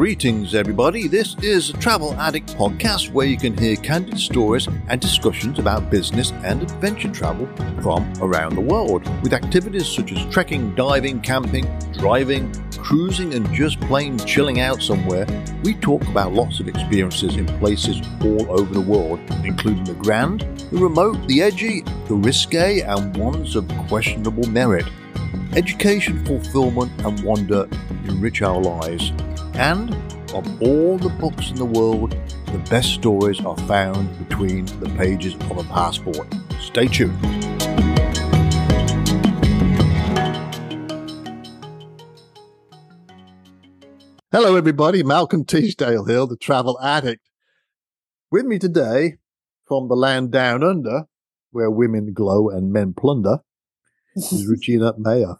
Greetings, everybody. This is a Travel Addict podcast where you can hear candid stories and discussions about business and adventure travel from around the world, with activities such as trekking, diving, camping, driving, cruising, and just plain chilling out somewhere. We talk about lots of experiences in places all over the world, including the grand, the remote, the edgy, the risque, and ones of questionable merit. Education, fulfillment, and wonder enrich our lives. And of all the books in the world, the best stories are found between the pages of a passport. Stay tuned. Hello, everybody. Malcolm Teasdale here, the travel addict. With me today from the land down under, where women glow and men plunder, is Regina Mayer.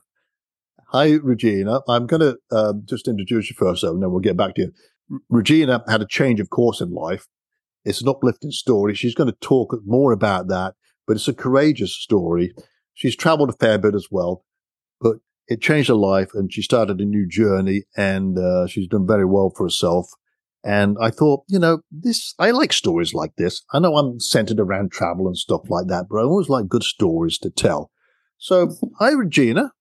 Hi, Regina. I'm going to uh, just introduce you first, and then we'll get back to you. R- Regina had a change of course in life. It's an uplifting story. She's going to talk more about that, but it's a courageous story. She's traveled a fair bit as well, but it changed her life and she started a new journey and uh, she's done very well for herself. And I thought, you know, this, I like stories like this. I know I'm centered around travel and stuff like that, but I always like good stories to tell. So, hi, Regina.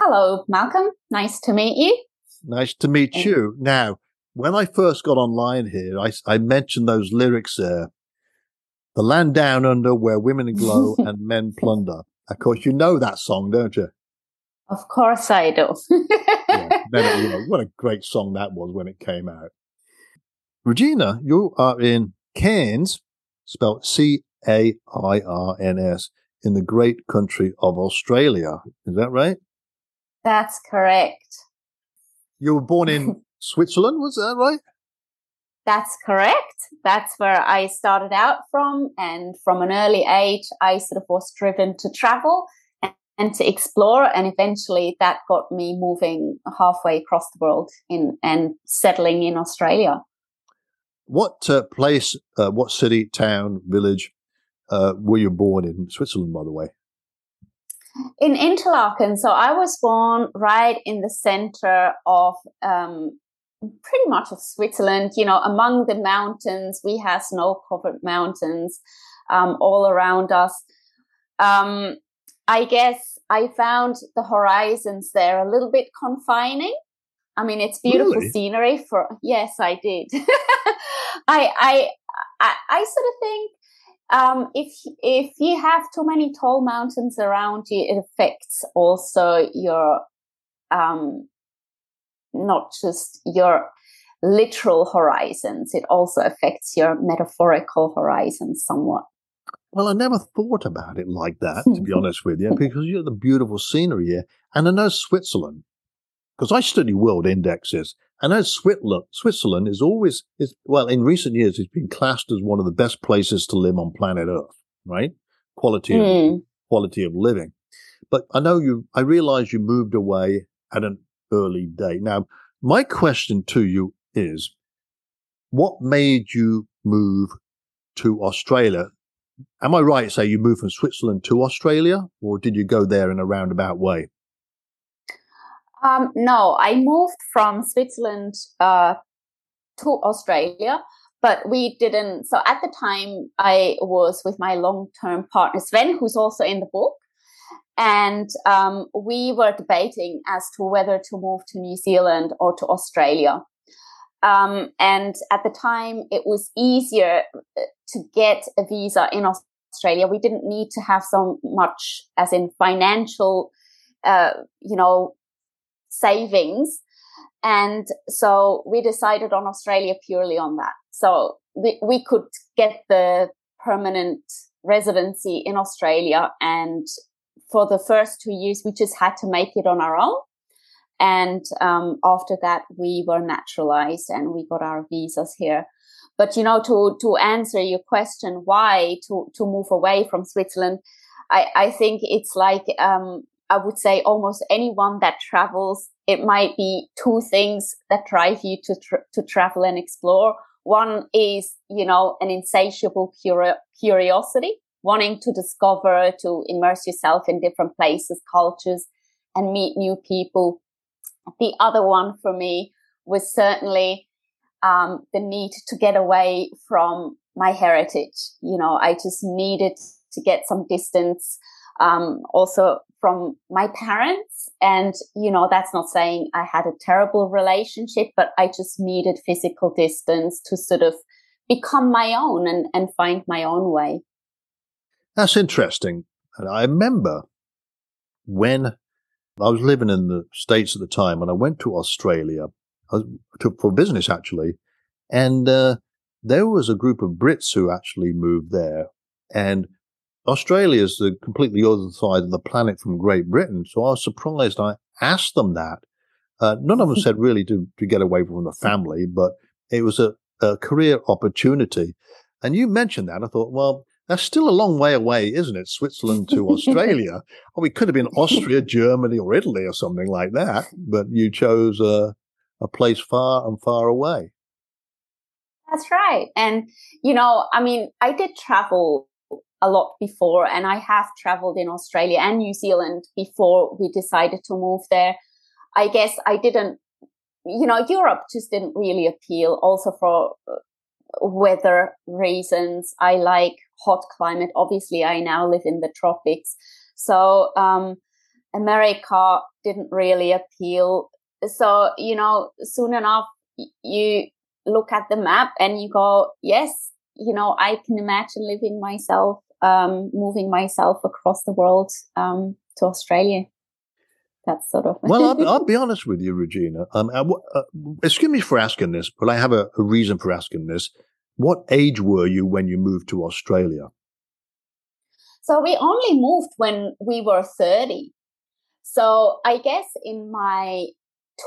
Hello, Malcolm. Nice to meet you. Nice to meet you. Now, when I first got online here, I, I mentioned those lyrics there. The land down under where women glow and men plunder. Of course, you know that song, don't you? Of course I do. yeah, what a great song that was when it came out. Regina, you are in Cairns, spelled C A I R N S, in the great country of Australia. Is that right? That's correct. You were born in Switzerland, was that right? That's correct. That's where I started out from. And from an early age, I sort of was driven to travel and, to explore. And eventually that got me moving halfway across the world in and settling in Australia. What uh, place, uh, what city, town, village uh, were you born in Switzerland, by the way? In Interlaken. So I was born right in the center of um, pretty much of Switzerland, you know, among the mountains. We have snow covered mountains um, all around us. Um, I guess I found the horizons there a little bit confining. I mean, it's beautiful Really? scenery for, yes, I did. I, I, I, I sort of think um, if if you have too many tall mountains around you, it affects also your um, not just your literal horizons. It also affects your metaphorical horizons somewhat. Well, I never thought about it like that, to be honest with you, because you have the beautiful scenery here. And I know Switzerland, because I study world indexes. I as Switzerland, Switzerland is always, is, well, in recent years, it's been classed as one of the best places to live on planet Earth, right? Quality of, Mm. quality of living. But I know you, I realize you moved away at an early date. Now, my question to you is, what made you move to Australia? Am I right to say you moved from Switzerland to Australia or did you go there in a roundabout way? Um, no, I moved from Switzerland uh, to Australia, but we didn't. So at the time, I was with my long term partner, Sven, who's also in the book. And um, we were debating as to whether to move to New Zealand or to Australia. Um, and at the time, it was easier uh, to get a visa in Australia. We didn't need to have so much, as in financial, uh, you know, savings. And so we decided on Australia purely on that. So we, we could get the permanent residency in Australia. And for the first two years, we just had to make it on our own. And um, after that, we were naturalized and we got our visas here. But you know, to to answer your question, why to to move away from Switzerland, I I think it's like um, I would say almost anyone that travels, it might be two things that drive you to to travel and explore. One is you know an insatiable curi- curiosity, wanting to discover, to immerse yourself in different places, cultures, and meet new people. The other one for me was certainly um, the need to get away from my heritage. You know, I just needed to get some distance, um, also from my parents. And, you know, that's not saying I had a terrible relationship, but I just needed physical distance to sort of become my own and, and find my own way. That's interesting. And I remember when I was living in the States at the time and I went to Australia to, for business actually. And uh, there was a group of Brits who actually moved there. And Australia is the completely other side of the planet from Great Britain. So I was surprised. I asked them that. Uh, none of them said really to, to get away from the family, but it was a, a career opportunity. And you mentioned that. I thought, well, that's still a long way away, isn't it? Switzerland to Australia. Or we could have been Austria, Germany, or Italy or something like that. But you chose a, a place far and far away. That's right. And, you know, I mean, I did travel a lot before and I have traveled in Australia and New Zealand before we decided to move there. I guess I didn't, you know, Europe just didn't really appeal also for uh, weather reasons. I like hot climate. Obviously, I now live in the tropics. So, um, America didn't really appeal. So, you know, soon enough, you look at the map and you go, yes, you know, I can imagine living myself, um, moving myself across the world, um, to Australia. That's sort of. well, I'll, I'll, be honest with you, Regina. Um, uh, uh, excuse me for asking this, but I have a, a reason for asking this. What age were you when you moved to Australia? So we only moved when we were 30. So I guess in my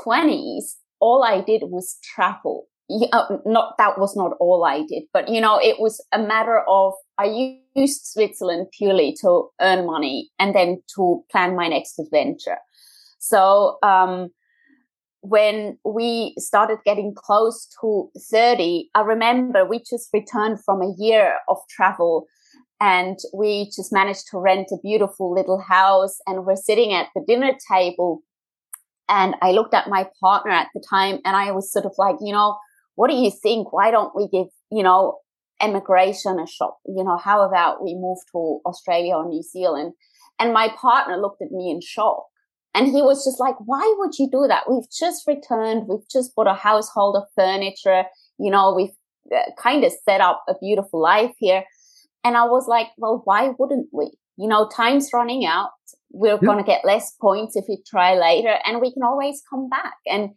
20s, all I did was travel. Not that was not all I did, but you know, it was a matter of I used Switzerland purely to earn money and then to plan my next adventure. So um, when we started getting close to 30, I remember we just returned from a year of travel and we just managed to rent a beautiful little house and we're sitting at the dinner table. And I looked at my partner at the time and I was sort of like, you know, what do you think? Why don't we give, you know, immigration a shot? You know, how about we move to Australia or New Zealand? And my partner looked at me in shock and he was just like, why would you do that? We've just returned. We've just bought a household of furniture. You know, we've uh, kind of set up a beautiful life here. And I was like, well, why wouldn't we? You know, time's running out. We're yeah. going to get less points if we try later and we can always come back. And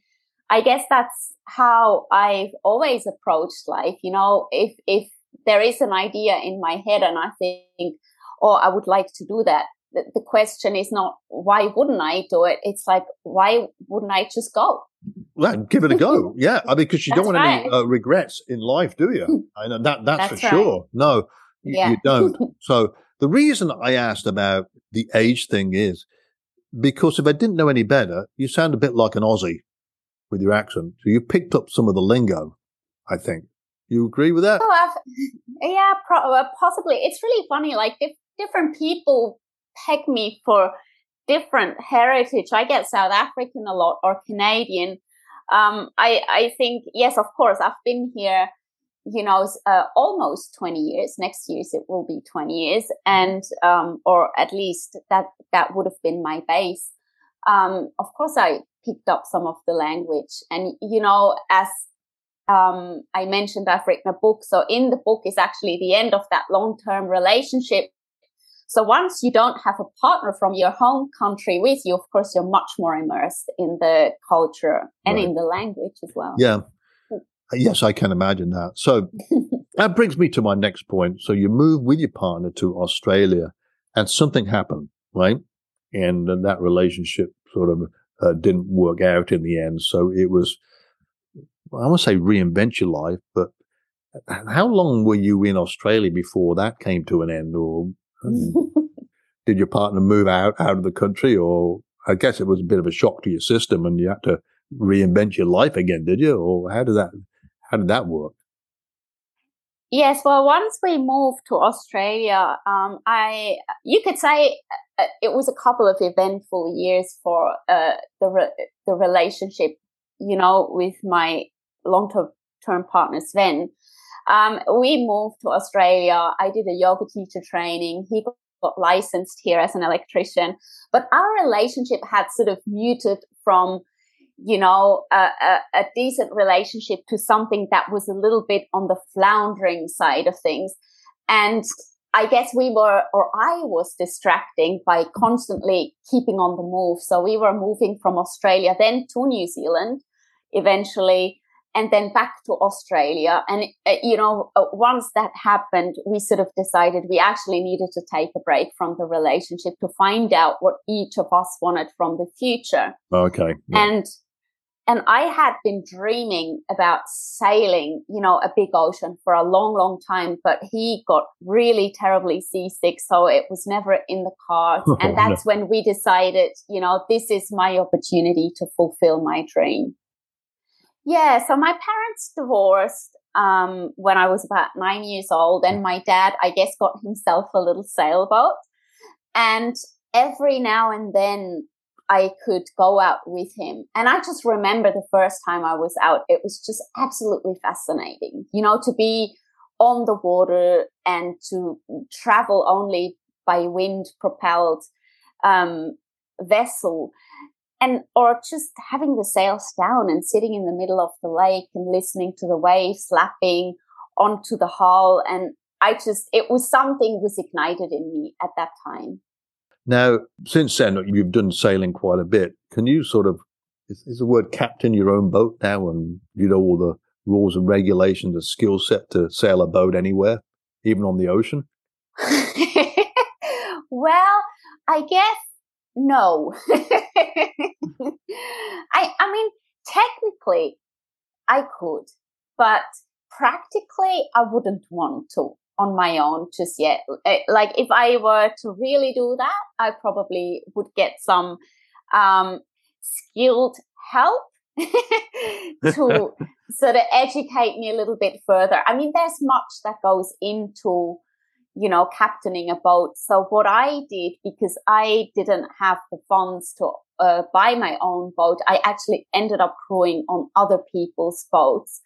I guess that's how I've always approached life. You know, if, if there is an idea in my head and I think, oh, I would like to do that, the, the question is not why wouldn't I do it? It's like why wouldn't I just go? Well, give it a go. yeah, I mean, because you don't want right. any uh, regrets in life, do you? I know that that's, that's for right. sure. No, you, yeah. you don't. so the reason I asked about the age thing is because if I didn't know any better, you sound a bit like an Aussie with your accent. So you picked up some of the lingo. I think you agree with that. Oh, yeah, pro- possibly. It's really funny. Like if different people peg me for different heritage. I get South African a lot or Canadian. Um, I, I think, yes, of course, I've been here, you know, uh, almost 20 years. Next year it will be 20 years. And, um, or at least that, that would have been my base. Um, of course, I picked up some of the language and, you know, as, um, I mentioned I've written a book. So in the book is actually the end of that long-term relationship so once you don't have a partner from your home country with you, of course, you're much more immersed in the culture and right. in the language as well. Yeah. Yes, I can imagine that. So that brings me to my next point. So you move with your partner to Australia and something happened, right? And that relationship sort of uh, didn't work out in the end. So it was, I won't say reinvent your life, but how long were you in Australia before that came to an end or did your partner move out out of the country, or I guess it was a bit of a shock to your system, and you had to reinvent your life again, did you? Or how did that how did that work? Yes, well, once we moved to Australia, um, I you could say uh, it was a couple of eventful years for uh, the re- the relationship you know, with my long term partner Sven, um, we moved to Australia. I did a yoga teacher training. He got licensed here as an electrician, but our relationship had sort of muted from, you know, a, a, a decent relationship to something that was a little bit on the floundering side of things. And I guess we were, or I was distracting by constantly keeping on the move. So we were moving from Australia, then to New Zealand, eventually and then back to Australia. And, uh, you know, uh, once that happened, we sort of decided we actually needed to take a break from the relationship to find out what each of us wanted from the future. Okay. Yeah. And, and I had been dreaming about sailing, you know, a big ocean for a long, long time, but he got really terribly seasick. So it was never in the cards. Oh, and that's no. when we decided, you know, this is my opportunity to fulfill my dream. Yeah, so my parents divorced um, when I was about nine years old, and my dad, I guess, got himself a little sailboat. And every now and then, I could go out with him. And I just remember the first time I was out, it was just absolutely fascinating, you know, to be on the water and to travel only by wind propelled um, vessel and or just having the sails down and sitting in the middle of the lake and listening to the waves lapping onto the hull. And i just it was something was ignited in me at that time. Now since then you've done sailing quite a bit. Can you sort of is, is the word captain your own boat now? And you know all the rules and regulations the skill set to sail a boat anywhere even on the ocean? Well i guess no. I I mean technically I could, but practically I wouldn't want to on my own just yet. Eh, like if I were to really do that, I probably would get some um, skilled help to sort of educate me a little bit further. I mean, there's much that goes into you know, captaining a boat. So what I did, because I didn't have the funds to uh, buy my own boat, I actually ended up crewing on other people's boats,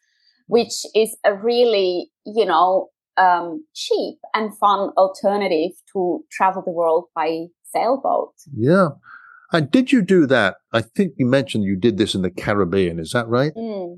which is a really, you know, um, cheap and fun alternative to travel the world by sailboat. Yeah. And did you do that? I think you mentioned you did this in the Caribbean. Is that right? Mm.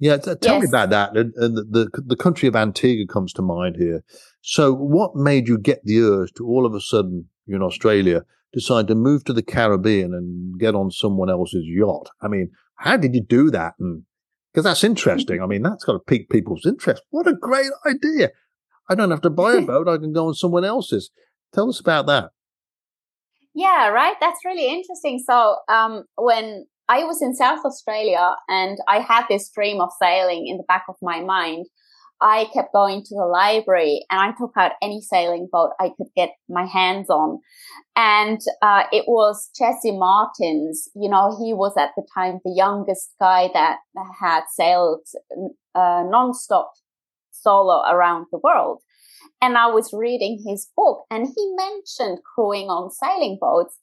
Yeah, t- tell yes. me about that. The, the, the country of Antigua comes to mind here. So, what made you get the urge to all of a sudden, you're in Australia, decide to move to the Caribbean and get on someone else's yacht? I mean, how did you do that? And because that's interesting. I mean, that's got to pique people's interest. What a great idea! I don't have to buy a boat; I can go on someone else's. Tell us about that. Yeah, right. That's really interesting. So, um, when I was in South Australia and I had this dream of sailing in the back of my mind. I kept going to the library and I took out any sailing boat I could get my hands on. And uh, it was Jesse Martins. You know, he was at the time the youngest guy that had sailed uh, nonstop solo around the world. And I was reading his book and he mentioned crewing on sailing boats.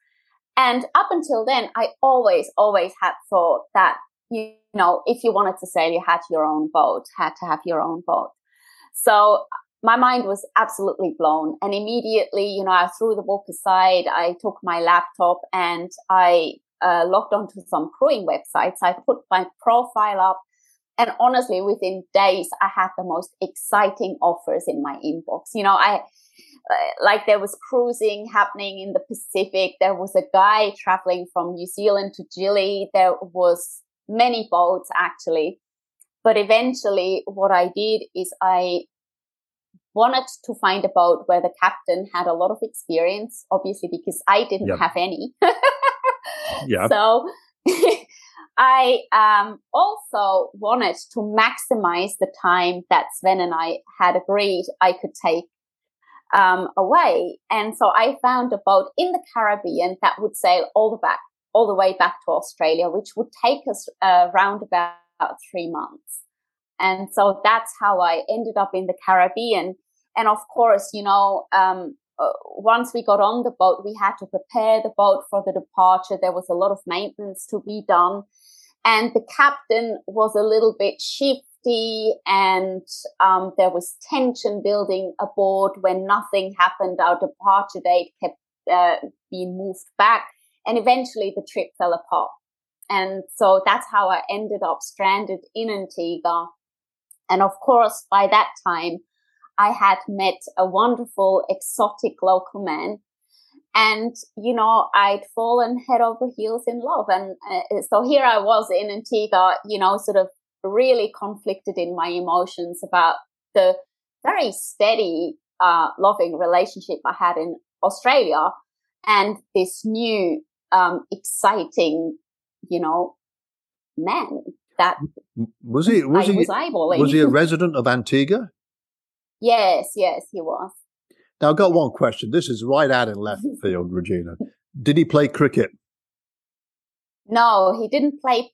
And up until then, I always, always had thought that, you know, if you wanted to sail, you had your own boat, had to have your own boat. So my mind was absolutely blown. And immediately, you know, I threw the book aside. I took my laptop and I uh, logged onto some crewing websites. I put my profile up. And honestly, within days, I had the most exciting offers in my inbox. You know, I, uh, like there was cruising happening in the Pacific. There was a guy traveling from New Zealand to Chile. There was many boats actually. But eventually what I did is I wanted to find a boat where the captain had a lot of experience, obviously because I didn't yep. have any. yeah. So I um, also wanted to maximize the time that Sven and I had agreed I could take um, away. And so I found a boat in the Caribbean that would sail all the back, all the way back to Australia, which would take us uh, around about three months. And so that's how I ended up in the Caribbean. And of course, you know, um, uh, once we got on the boat, we had to prepare the boat for the departure. There was a lot of maintenance to be done. and the captain was a little bit shifty and um, there was tension building aboard when nothing happened. Our departure date kept uh, being moved back and eventually the trip fell apart. And so that's how I ended up stranded in Antigua. And of course, by that time, I had met a wonderful exotic local man and you know i'd fallen head over heels in love and uh, so here i was in antigua you know sort of really conflicted in my emotions about the very steady uh, loving relationship i had in australia and this new um, exciting you know man that was he was I he was eyeballing. was he a resident of antigua yes yes he was now, I've got one question. This is right out in left field, Regina. Did he play cricket? No, he didn't play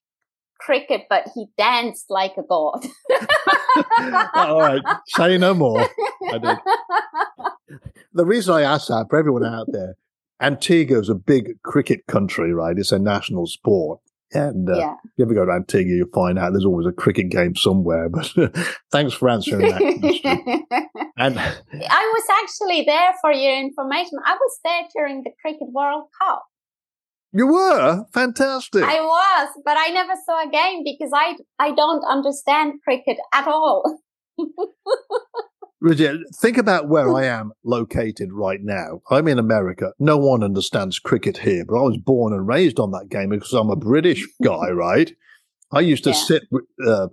cricket, but he danced like a god. All right, say no more. I did. The reason I ask that for everyone out there, Antigua is a big cricket country, right? It's a national sport. And uh, yeah. if you ever go to Antigua, you'll find out there's always a cricket game somewhere. But thanks for answering that question. And I was actually there for your information. I was there during the Cricket World Cup. you were fantastic. I was, but I never saw a game because I I don't understand cricket at all. Regina, think about where I am located right now. I'm in America. No one understands cricket here, but I was born and raised on that game because I'm a British guy, right? I used to Yeah. sit uh,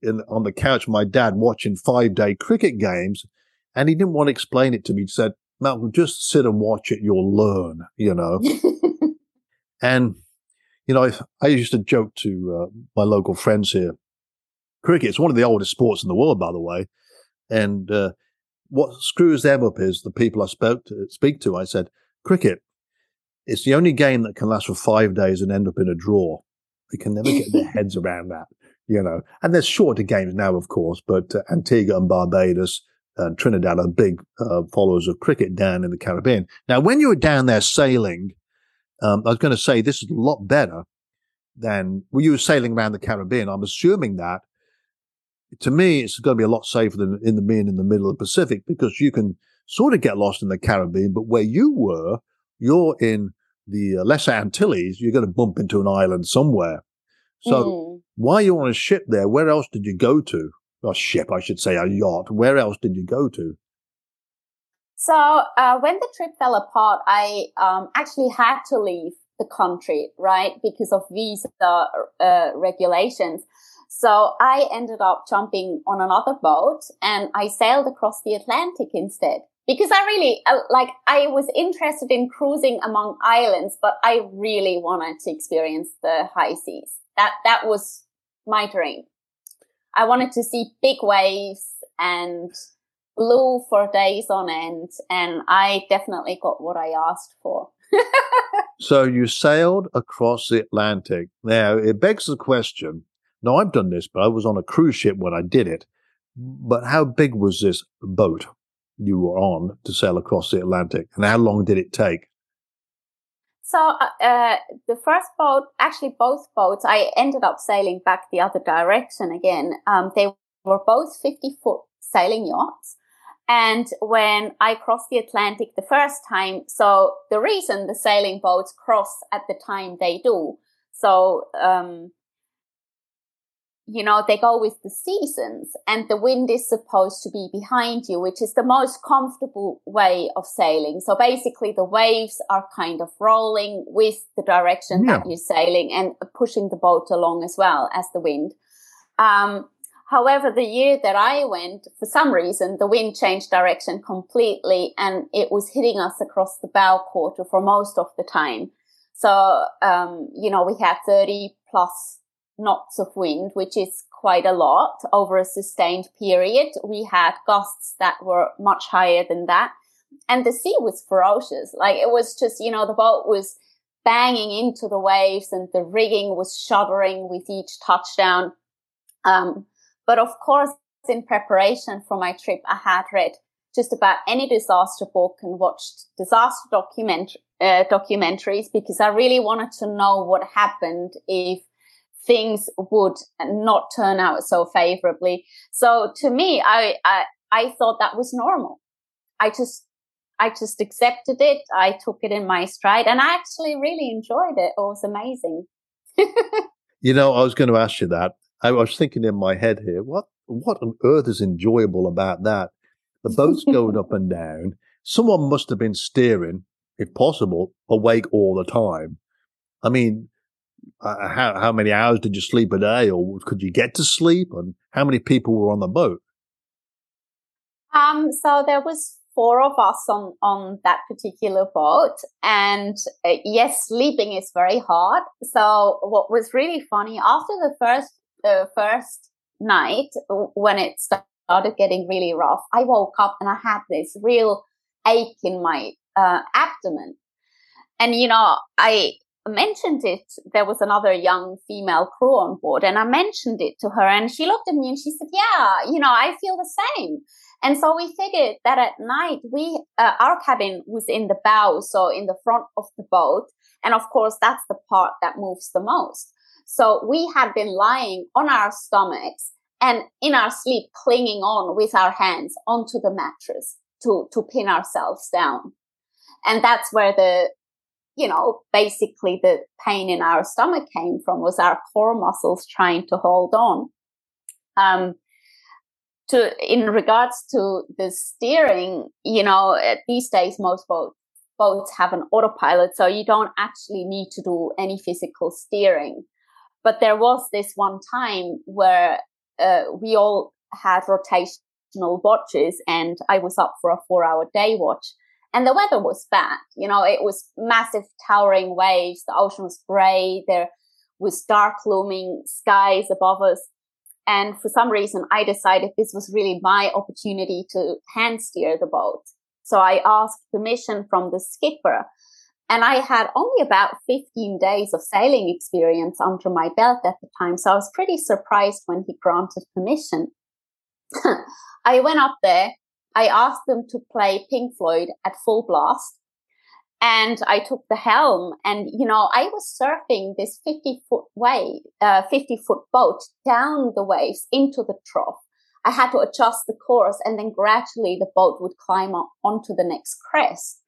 in, on the couch with my dad watching five day cricket games, and he didn't want to explain it to me. He said, Malcolm, just sit and watch it. You'll learn, you know. And, you know, I, I used to joke to uh, my local friends here. Cricket is one of the oldest sports in the world, by the way. And uh, what screws them up is the people I spoke to, speak to. I said, cricket, it's the only game that can last for five days and end up in a draw. They can never get their heads around that, you know. And there's shorter games now, of course, but uh, Antigua and Barbados and Trinidad are big uh, followers of cricket down in the Caribbean. Now, when you were down there sailing, um, I was going to say this is a lot better than well, you were sailing around the Caribbean. I'm assuming that to me, it's going to be a lot safer than in the being in the middle of the Pacific because you can sort of get lost in the Caribbean, but where you were, you're in the uh, Lesser Antilles. You're going to bump into an island somewhere. So Mm. while you're on a ship there, where else did you go to? A ship, I should say, a yacht. Where else did you go to? So uh, when the trip fell apart, I um, actually had to leave the country, right, because of visa uh, regulations. So I ended up jumping on another boat and I sailed across the Atlantic instead. Because I really, uh, like, I was interested in cruising among islands, but I really wanted to experience the high seas. That, that was my dream. I wanted to see big waves and blue for days on end. And I definitely got what I asked for. So you sailed across the Atlantic. Now it begs the question. Now I've done this, but I was on a cruise ship when I did it. But how big was this boat you were on to sail across the Atlantic, and how long did it take? So uh, uh, the first boat, actually both boats, I ended up sailing back the other direction again. Um, they were both 50 foot sailing yachts. And when I crossed the Atlantic the first time, so the reason the sailing boats cross at the time they do, so, um, you know, they go with the seasons and the wind is supposed to be behind you, which is the most comfortable way of sailing. So basically the waves are kind of rolling with the direction Yeah. that you're sailing and pushing the boat along as well as the wind. Um, however, the year that I went, for some reason, the wind changed direction completely and it was hitting us across the bow quarter for most of the time. So, um, you know, we had 30 plus knots of wind, which is quite a lot over a sustained period. We had gusts that were much higher than that. And the sea was ferocious. Like it was just, you know, the boat was banging into the waves and the rigging was shuddering with each touchdown. Um, but of course, in preparation for my trip, I had read just about any disaster book and watched disaster document, uh, documentaries because I really wanted to know what happened if things would not turn out so favorably. So to me, I, I, I thought that was normal. I just, I just accepted it. I took it in my stride and I actually really enjoyed it. It was amazing. you know, I was going to ask you that. I was thinking in my head here, what, what on earth is enjoyable about that? The boat's going up and down. Someone must have been steering, if possible, awake all the time. I mean, uh, how how many hours did you sleep a day, or could you get to sleep? And how many people were on the boat? Um, so there was four of us on on that particular boat, and uh, yes, sleeping is very hard. So what was really funny after the first the first night when it started getting really rough, I woke up and I had this real ache in my uh, abdomen, and you know I mentioned it, there was another young female crew on board and I mentioned it to her and she looked at me and she said, yeah, you know, I feel the same. And so we figured that at night we, uh, our cabin was in the bow, so in the front of the boat. And of course, that's the part that moves the most. So we had been lying on our stomachs and in our sleep clinging on with our hands onto the mattress to, to pin ourselves down. And that's where the, you know, basically the pain in our stomach came from was our core muscles trying to hold on. Um, to, in regards to the steering, you know, these days, most boats, boats have an autopilot, so you don't actually need to do any physical steering. But there was this one time where uh, we all had rotational watches and I was up for a four hour day watch and the weather was bad. You know, it was massive towering waves. The ocean was gray. There was dark looming skies above us. And for some reason, I decided this was really my opportunity to hand steer the boat. So I asked permission from the skipper. And I had only about 15 days of sailing experience under my belt at the time. So I was pretty surprised when he granted permission. I went up there I asked them to play Pink Floyd at full blast. And I took the helm and, you know, I was surfing this 50 foot wave, uh, 50 foot boat down the waves into the trough. I had to adjust the course and then gradually the boat would climb up onto the next crest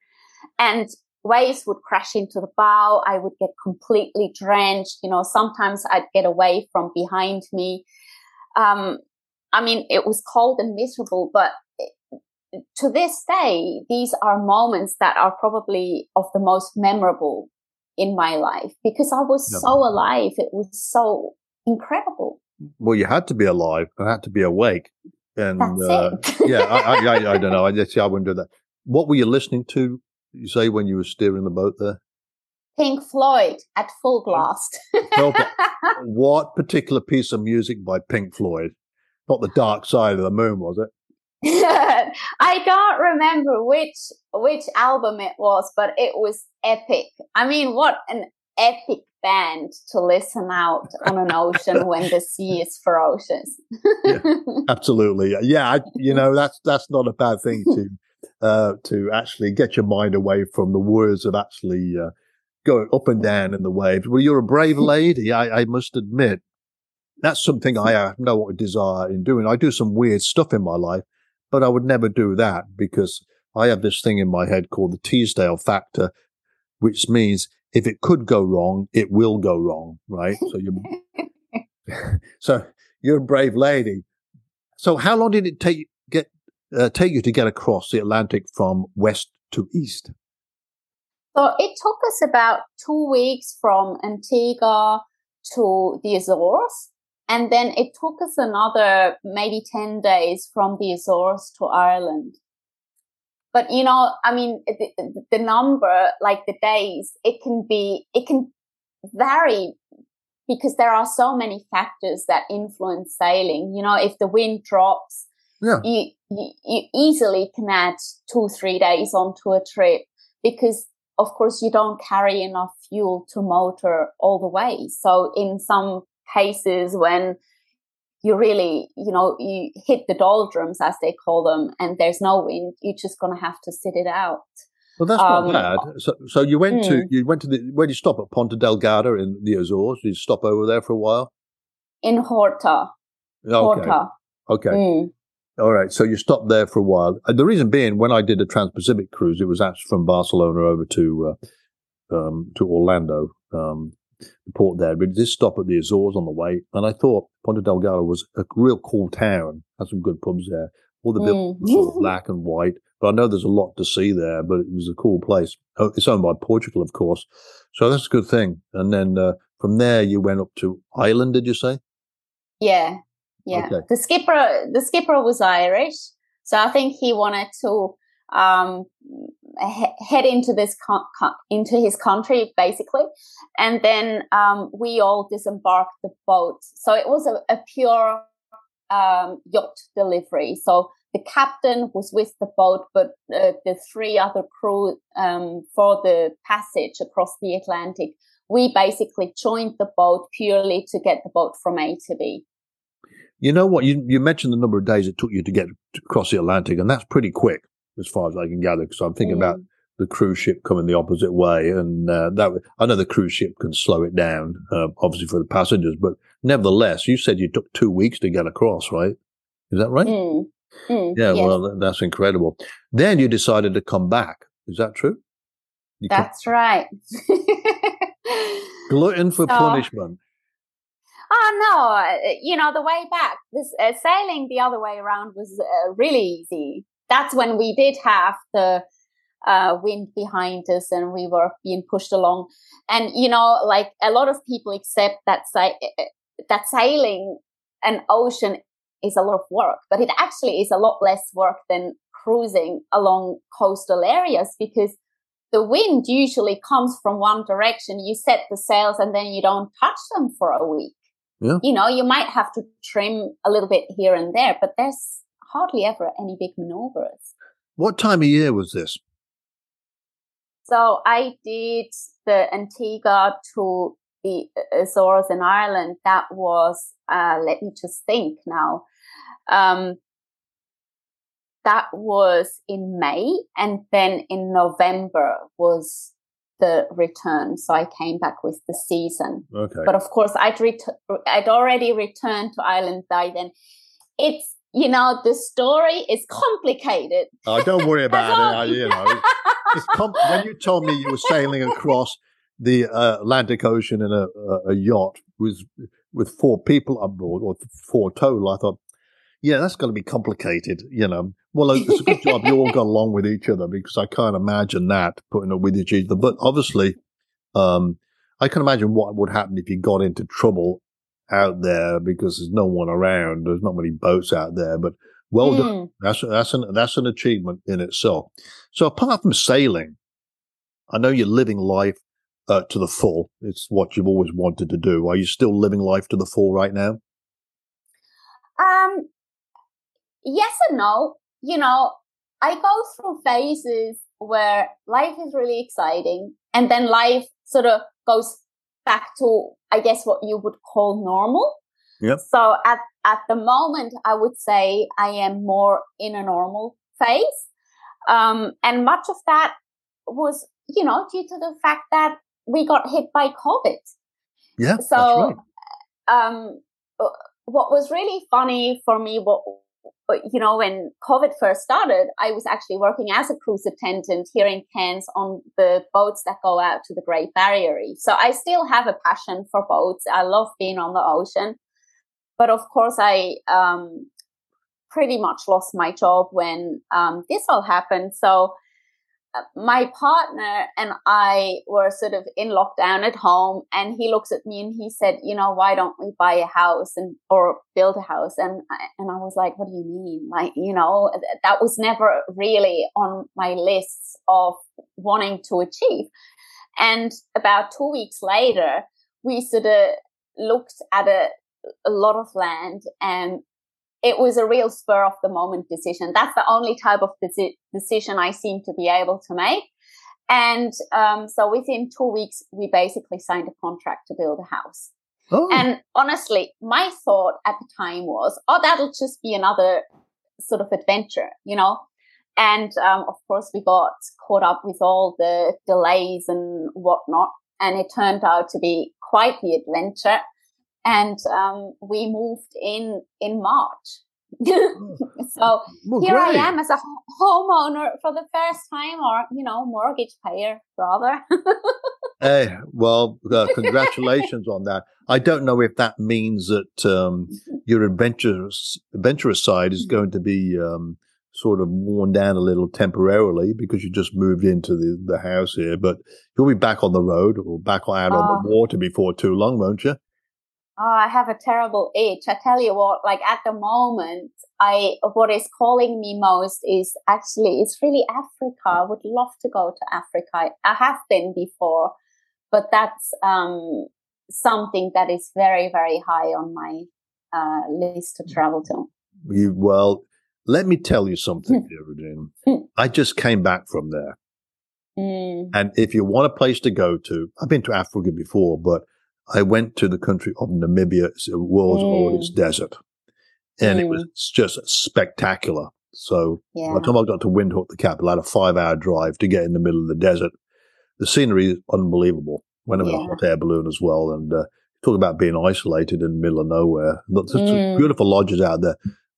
and waves would crash into the bow. I would get completely drenched. You know, sometimes I'd get away from behind me. Um, I mean, it was cold and miserable, but to this day, these are moments that are probably of the most memorable in my life because I was so alive. It was so incredible. Well, you had to be alive and had to be awake. And uh, yeah, I, I, I, don't know. I just I wouldn't do that. What were you listening to? You say when you were steering the boat there? Pink Floyd at full blast. what particular piece of music by Pink Floyd? Not the Dark Side of the Moon, was it? I don't remember which which album it was, but it was epic. I mean, what an epic band to listen out on an ocean when the sea is ferocious. yeah, absolutely. Yeah, I, you know that's that's not a bad thing to uh, to actually get your mind away from the words of actually uh, going up and down in the waves. Well, you're a brave lady, I, I must admit. That's something I have no desire in doing. I do some weird stuff in my life, but I would never do that because I have this thing in my head called the Teasdale factor, which means if it could go wrong, it will go wrong, right? So you, so you're a brave lady. So how long did it take get uh, take you to get across the Atlantic from west to east? So it took us about two weeks from Antigua to the Azores. And then it took us another maybe 10 days from the Azores to Ireland. But, you know, I mean, the, the number, like the days, it can be, it can vary because there are so many factors that influence sailing. You know, if the wind drops, yeah. you, you, you easily can add two, three days onto a trip because of course you don't carry enough fuel to motor all the way. So in some cases when you really, you know, you hit the doldrums as they call them and there's no wind, you're just going to have to sit it out. Well, that's um, not bad. So, so you went to hmm. you went to the where did you stop at Ponta Delgada in the Azores? Did you stop over there for a while? In Horta. Okay. Horta. Okay. Mm. All right. So you stopped there for a while. And the reason being, when I did a Trans-Pacific cruise, it was actually from Barcelona over to uh, um, to Orlando, um, port there. But did stop at the Azores on the way, and I thought Ponta Delgada was a real cool town. Had some good pubs there. All the buildings mm. sort of black and white. But I know there's a lot to see there, but it was a cool place. Oh, it's owned by Portugal, of course. So that's a good thing. And then uh, from there, you went up to Ireland, did you say? Yeah. Yeah. Okay. The skipper, the skipper was Irish. So I think he wanted to um, head into this con- con- into his country basically, and then um, we all disembarked the boat. So it was a, a pure um, yacht delivery. So the captain was with the boat, but uh, the three other crew um, for the passage across the Atlantic, we basically joined the boat purely to get the boat from A to B. You know what? You, you mentioned the number of days it took you to get across the Atlantic, and that's pretty quick as far as I can gather. Because I'm thinking mm. about the cruise ship coming the opposite way, and uh, that I know the cruise ship can slow it down, uh, obviously for the passengers, but nevertheless, you said you took two weeks to get across, right? Is that right? Mm. Mm, yeah, yes. well, that's incredible. Then you decided to come back. Is that true? You that's come- right. Glutton for so, punishment. Oh no! Uh, you know the way back, this uh, sailing the other way around was uh, really easy. That's when we did have the uh, wind behind us and we were being pushed along. And you know, like a lot of people accept that sa- uh, that sailing an ocean is a lot of work, but it actually is a lot less work than cruising along coastal areas because the wind usually comes from one direction. You set the sails and then you don't touch them for a week. Yeah. You know, you might have to trim a little bit here and there, but there's hardly ever any big maneuvers. What time of year was this? So I did the Antigua to the Azores in Ireland. That was, uh, let me just think now. Um, that was in May, and then in November was the return. So I came back with the season. Okay. But of course, I'd ret- I'd already returned to Ireland by then. It's you know the story is complicated. Oh, don't worry about it. I, you know, com- when you told me you were sailing across the uh, Atlantic Ocean in a, a, yacht with with four people aboard or four total, I thought yeah, that's going to be complicated, you know. Well, it's a good job you all got along with each other because I can't imagine that putting up with each other. But obviously, um, I can imagine what would happen if you got into trouble out there because there's no one around. There's not many boats out there. But well mm. done. That's that's an that's an achievement in itself. So apart from sailing, I know you're living life uh, to the full. It's what you've always wanted to do. Are you still living life to the full right now? Um, yes and no. You know, I go through phases where life is really exciting and then life sort of goes back to, I guess, what you would call normal. Yep. So at, at the moment, I would say I am more in a normal phase. Um, and much of that was, you know, due to the fact that we got hit by COVID. Yeah. So, right. um, uh, what was really funny for me, what you know, when COVID first started, I was actually working as a cruise attendant here in Cairns on the boats that go out to the Great Barrier Reef. So I still have a passion for boats. I love being on the ocean. But of course, I um, pretty much lost my job when um, this all happened. So my partner and I were sort of in lockdown at home and he looks at me and he said, you know, why don't we buy a house and, or build a house? And, I, and I was like, what do you mean? Like, you know, that was never really on my lists of wanting to achieve. And about two weeks later, we sort of looked at a, a lot of land and it was a real spur of the moment decision. That's the only type of deci- decision I seem to be able to make. And um, so within two weeks, we basically signed a contract to build a house. Oh. And honestly, my thought at the time was, oh, that'll just be another sort of adventure, you know? And um, of course, we got caught up with all the delays and whatnot. And it turned out to be quite the adventure. And um, we moved in in March. so well, here great. I am as a homeowner for the first time, or you know, mortgage payer rather. hey, well, uh, congratulations on that. I don't know if that means that um, your adventurous adventurous side is going to be um, sort of worn down a little temporarily because you just moved into the, the house here, but you'll be back on the road or back out on the ah. water before too long, won't you? Oh, I have a terrible itch. I tell you what, like at the moment, I what is calling me most is actually it's really Africa. I would love to go to Africa. I have been before, but that's um, something that is very very high on my uh, list to travel to. You, well, let me tell you something, dear I just came back from there. Mm. And if you want a place to go to, I've been to Africa before, but I went to the country of Namibia. It's the world's mm. oldest desert. And mm. it was mm. just spectacular. So yeah. by the time I got to Windhoek, the capital, I had a five hour drive to get in the middle of the desert. The scenery is unbelievable. Went in yeah. a hot air balloon as well. And uh, talk about being isolated in the middle of nowhere. There's mm. beautiful lodges out there.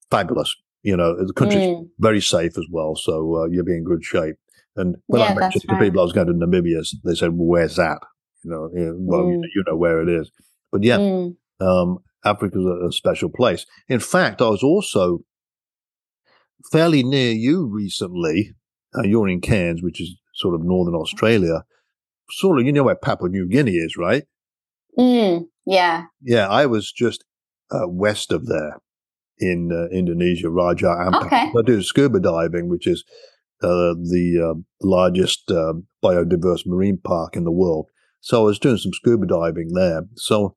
Fabulous. You know, the country's mm. very safe as well. So uh, you'll be in good shape. And when yeah, I mentioned to right. people I was going to Namibia, they said, well, where's that? You know, you well, mm. you know where it is. But yeah, mm. um, Africa's a, a special place. In fact, I was also fairly near you recently. Uh, you're in Cairns, which is sort of northern Australia. Sort of, you know where Papua New Guinea is, right? Mm, yeah. Yeah, I was just uh, west of there in uh, Indonesia, Raja Ampat. Okay. I do scuba diving, which is uh, the uh, largest um, biodiverse marine park in the world. So I was doing some scuba diving there. So,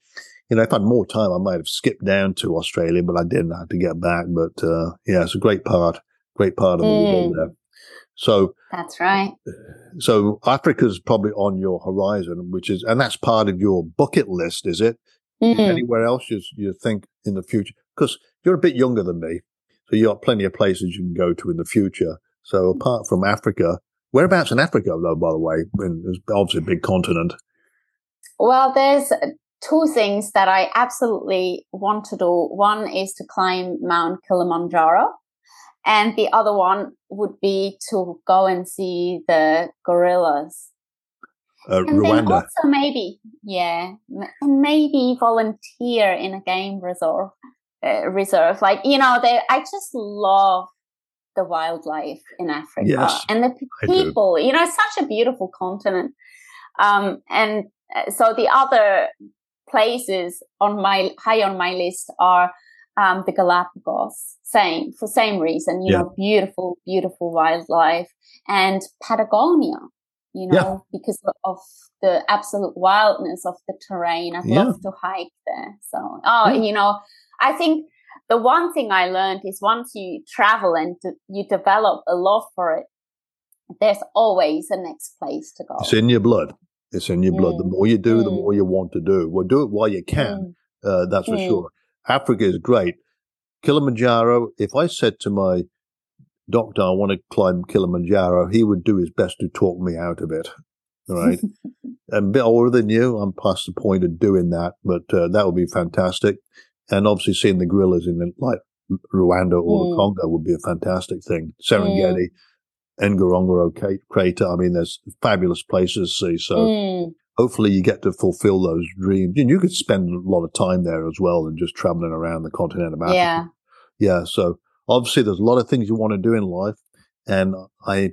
you know, if I had more time, I might have skipped down to Australia, but I didn't. I had to get back. But uh, yeah, it's a great part, great part of mm. the world mm. there. So that's right. So Africa's probably on your horizon, which is, and that's part of your bucket list, is it? Mm-hmm. Anywhere else you, you think in the future? Because you're a bit younger than me, so you've got plenty of places you can go to in the future. So apart from Africa, whereabouts in Africa, though, by the way, it's obviously a big continent. Well, there's two things that I absolutely want to do. One is to climb Mount Kilimanjaro, and the other one would be to go and see the gorillas. Uh, and Rwanda. then also maybe, yeah, and maybe volunteer in a game reserve. Uh, reserve, like you know, they. I just love the wildlife in Africa yes, and the people. You know, it's such a beautiful continent. Um, and so the other places on my high on my list are um, the Galapagos, same for same reason. You yeah. know, beautiful, beautiful wildlife, and Patagonia. You know, yeah. because of the absolute wildness of the terrain. I'd yeah. love to hike there. So, oh, you know, I think the one thing I learned is once you travel and you develop a love for it, there's always a next place to go. It's in your blood. It's in your blood. The mm. more you do, mm. the more you want to do. Well, do it while you can. Mm. Uh, that's for mm. sure. Africa is great. Kilimanjaro, if I said to my doctor, I want to climb Kilimanjaro, he would do his best to talk me out of it. Right. I'm a bit older than you. I'm past the point of doing that, but uh, that would be fantastic. And obviously seeing the gorillas in like Rwanda or mm. the Congo would be a fantastic thing. Serengeti. Mm. Ngorongoro crater. I mean, there's fabulous places to see. So mm. hopefully you get to fulfill those dreams. And you could spend a lot of time there as well and just traveling around the continent of Africa. Yeah. Yeah. So obviously there's a lot of things you want to do in life. And I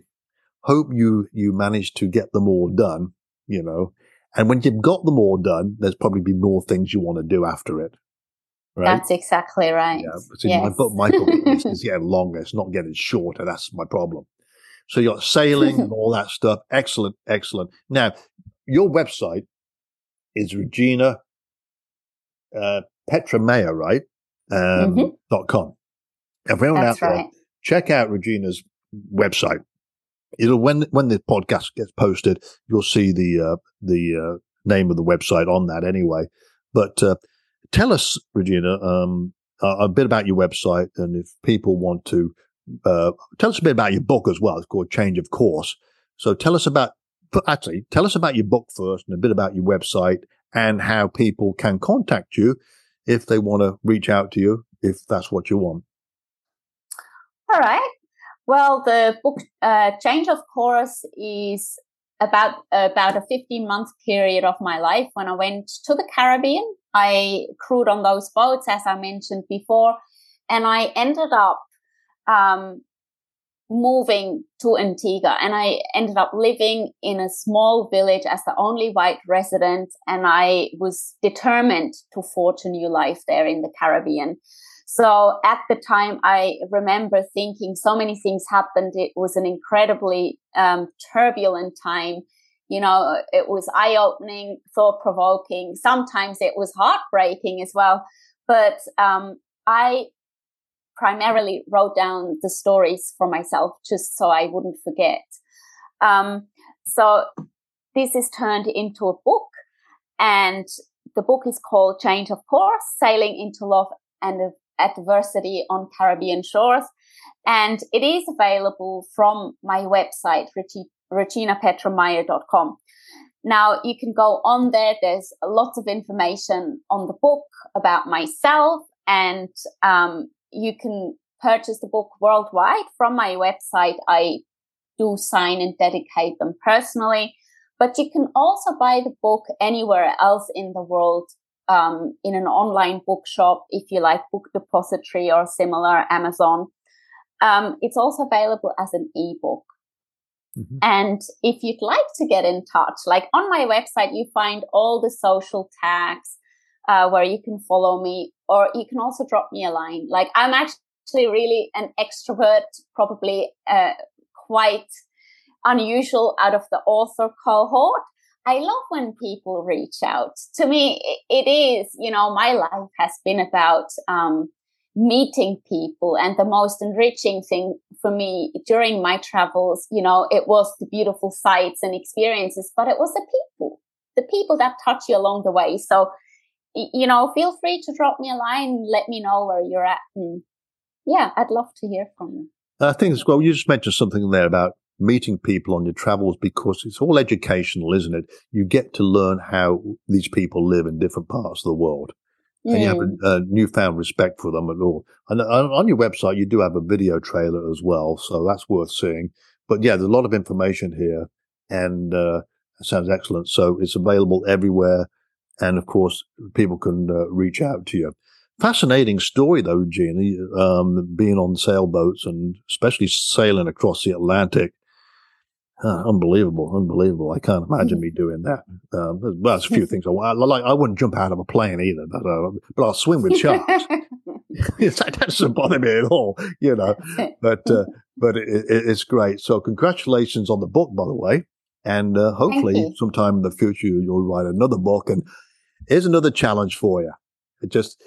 hope you, you manage to get them all done, you know. And when you've got them all done, there's probably be more things you want to do after it. Right? That's exactly right. Yeah, see, yes. my book, my book is getting longer. It's not getting shorter. That's my problem. So you got sailing and all that stuff. Excellent, excellent. Now, your website is Regina uh, Petra Meyer, right? Um, mm-hmm. dot com. Everyone That's out there, right. check out Regina's website. It'll when when the podcast gets posted, you'll see the uh, the uh, name of the website on that anyway. But uh, tell us, Regina, um, a bit about your website, and if people want to uh, tell us a bit about your book as well. It's called Change of Course. So tell us about, actually, tell us about your book first and a bit about your website and how people can contact you if they want to reach out to you, if that's what you want. All right. Well, the book uh, Change of Course is about about a 15 month period of my life when I went to the Caribbean. I crewed on those boats, as I mentioned before, and I ended up um, moving to Antigua and I ended up living in a small village as the only white resident. And I was determined to forge a new life there in the Caribbean. So at the time, I remember thinking so many things happened. It was an incredibly um, turbulent time. You know, it was eye opening, thought provoking. Sometimes it was heartbreaking as well. But um, I primarily wrote down the stories for myself just so I wouldn't forget. Um, so this is turned into a book and the book is called Change of Course, Sailing into Love and Adversity on Caribbean Shores. And it is available from my website, reginapetrameyer.com. Now you can go on there. There's lots of information on the book about myself and um, you can purchase the book worldwide from my website. I do sign and dedicate them personally, but you can also buy the book anywhere else in the world um, in an online bookshop if you like Book Depository or similar, Amazon. Um, it's also available as an ebook. Mm-hmm. And if you'd like to get in touch, like on my website, you find all the social tags uh, where you can follow me, or you can also drop me a line. Like I'm actually really an extrovert, probably uh, quite unusual out of the author cohort. I love when people reach out. To me, it is, you know, my life has been about um, meeting people. And the most enriching thing for me during my travels, you know, it was the beautiful sights and experiences, but it was the people, the people that touch you along the way. So you know, feel free to drop me a line, let me know where you're at. And yeah, I'd love to hear from you. I think as well, you just mentioned something there about meeting people on your travels because it's all educational, isn't it? You get to learn how these people live in different parts of the world. Mm. And you have a, mm. a, newfound respect for them at all. And on your website, you do have a video trailer as well, so that's worth seeing. But yeah, there's a lot of information here, and uh, it sounds excellent. So it's available everywhere and of course, people can uh, reach out to you. Fascinating story, though, Jeannie, um, being on sailboats and especially sailing across the Atlantic. Uh, unbelievable, unbelievable. I can't imagine mm-hmm. me doing that. Um, well, there's a few things I, I like. I wouldn't jump out of a plane either, but, uh, but I'll swim with sharks. that doesn't bother me at all, you know. But uh, but it, it, it's great. So congratulations on the book, by the way, and uh, hopefully sometime in the future you'll write another book. And Here's another challenge for you. It just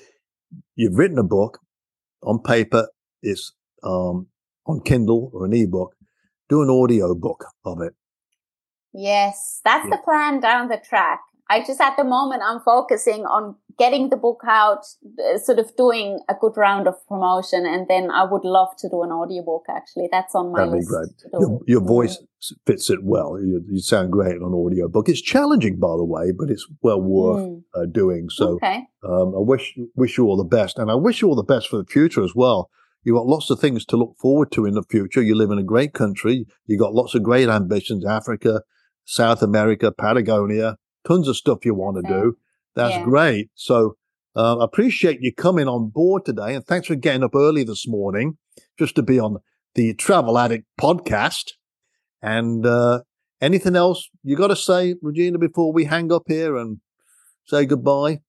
you've written a book on paper. It's um, on Kindle or an ebook. Do an audio book of it. Yes, that's yeah. the plan down the track. I just at the moment I'm focusing on getting the book out, uh, sort of doing a good round of promotion, and then I would love to do an audiobook. Actually, that's on my That'd list. Great. Your, your, voice fits it well. You, you, sound great on an audiobook. It's challenging, by the way, but it's well worth mm. uh, doing. So, okay. um, I wish wish you all the best, and I wish you all the best for the future as well. You've got lots of things to look forward to in the future. You live in a great country. You've got lots of great ambitions: Africa, South America, Patagonia tons of stuff you want to do. That's yeah. great. So uh, I appreciate you coming on board today, and thanks for getting up early this morning just to be on the Travel Addict podcast. And uh, anything else you got to say, Regina, before we hang up here and say goodbye?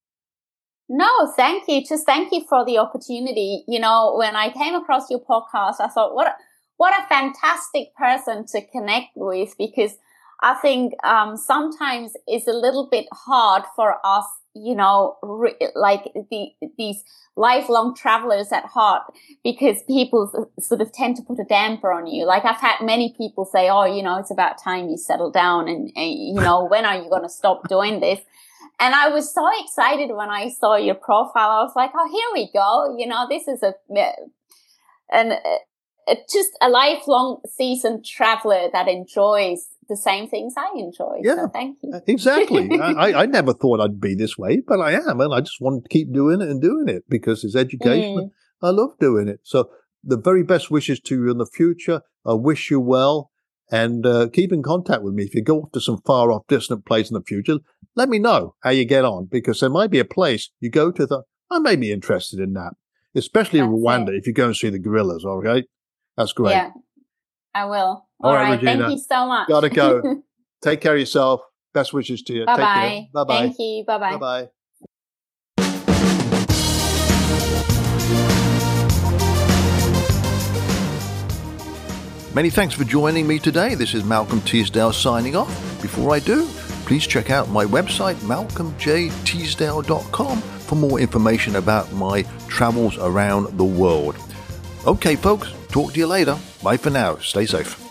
No, thank you. Just thank you for the opportunity. You know, when I came across your podcast, I thought, what a, what a fantastic person to connect with because I think um, sometimes it's a little bit hard for us, you know, re- like the, these lifelong travelers at heart, because people sort of tend to put a damper on you. Like I've had many people say, "Oh, you know, it's about time you settle down, and, and you know, when are you going to stop doing this?" And I was so excited when I saw your profile. I was like, "Oh, here we go! You know, this is a." And just a lifelong seasoned traveler that enjoys the same things I enjoy. Yeah, so thank you. exactly. I, I never thought I'd be this way, but I am, and I just want to keep doing it and doing it because it's education. Mm. I love doing it. So the very best wishes to you in the future. I wish you well and uh, keep in contact with me. If you go off to some far off, distant place in the future, let me know how you get on because there might be a place you go to that I may be interested in that, especially That's Rwanda it. if you go and see the gorillas. All right. That's great. Yeah, I will. All, All right, right Regina. Thank you so much. Gotta go. Take care of yourself. Best wishes to you. Bye bye. Bye bye. Thank you. Bye bye. Bye bye. Many thanks for joining me today. This is Malcolm Teasdale signing off. Before I do, please check out my website, malcolmjteasdale.com, for more information about my travels around the world. Okay, folks, Talk to you later. Bye for now. Stay safe.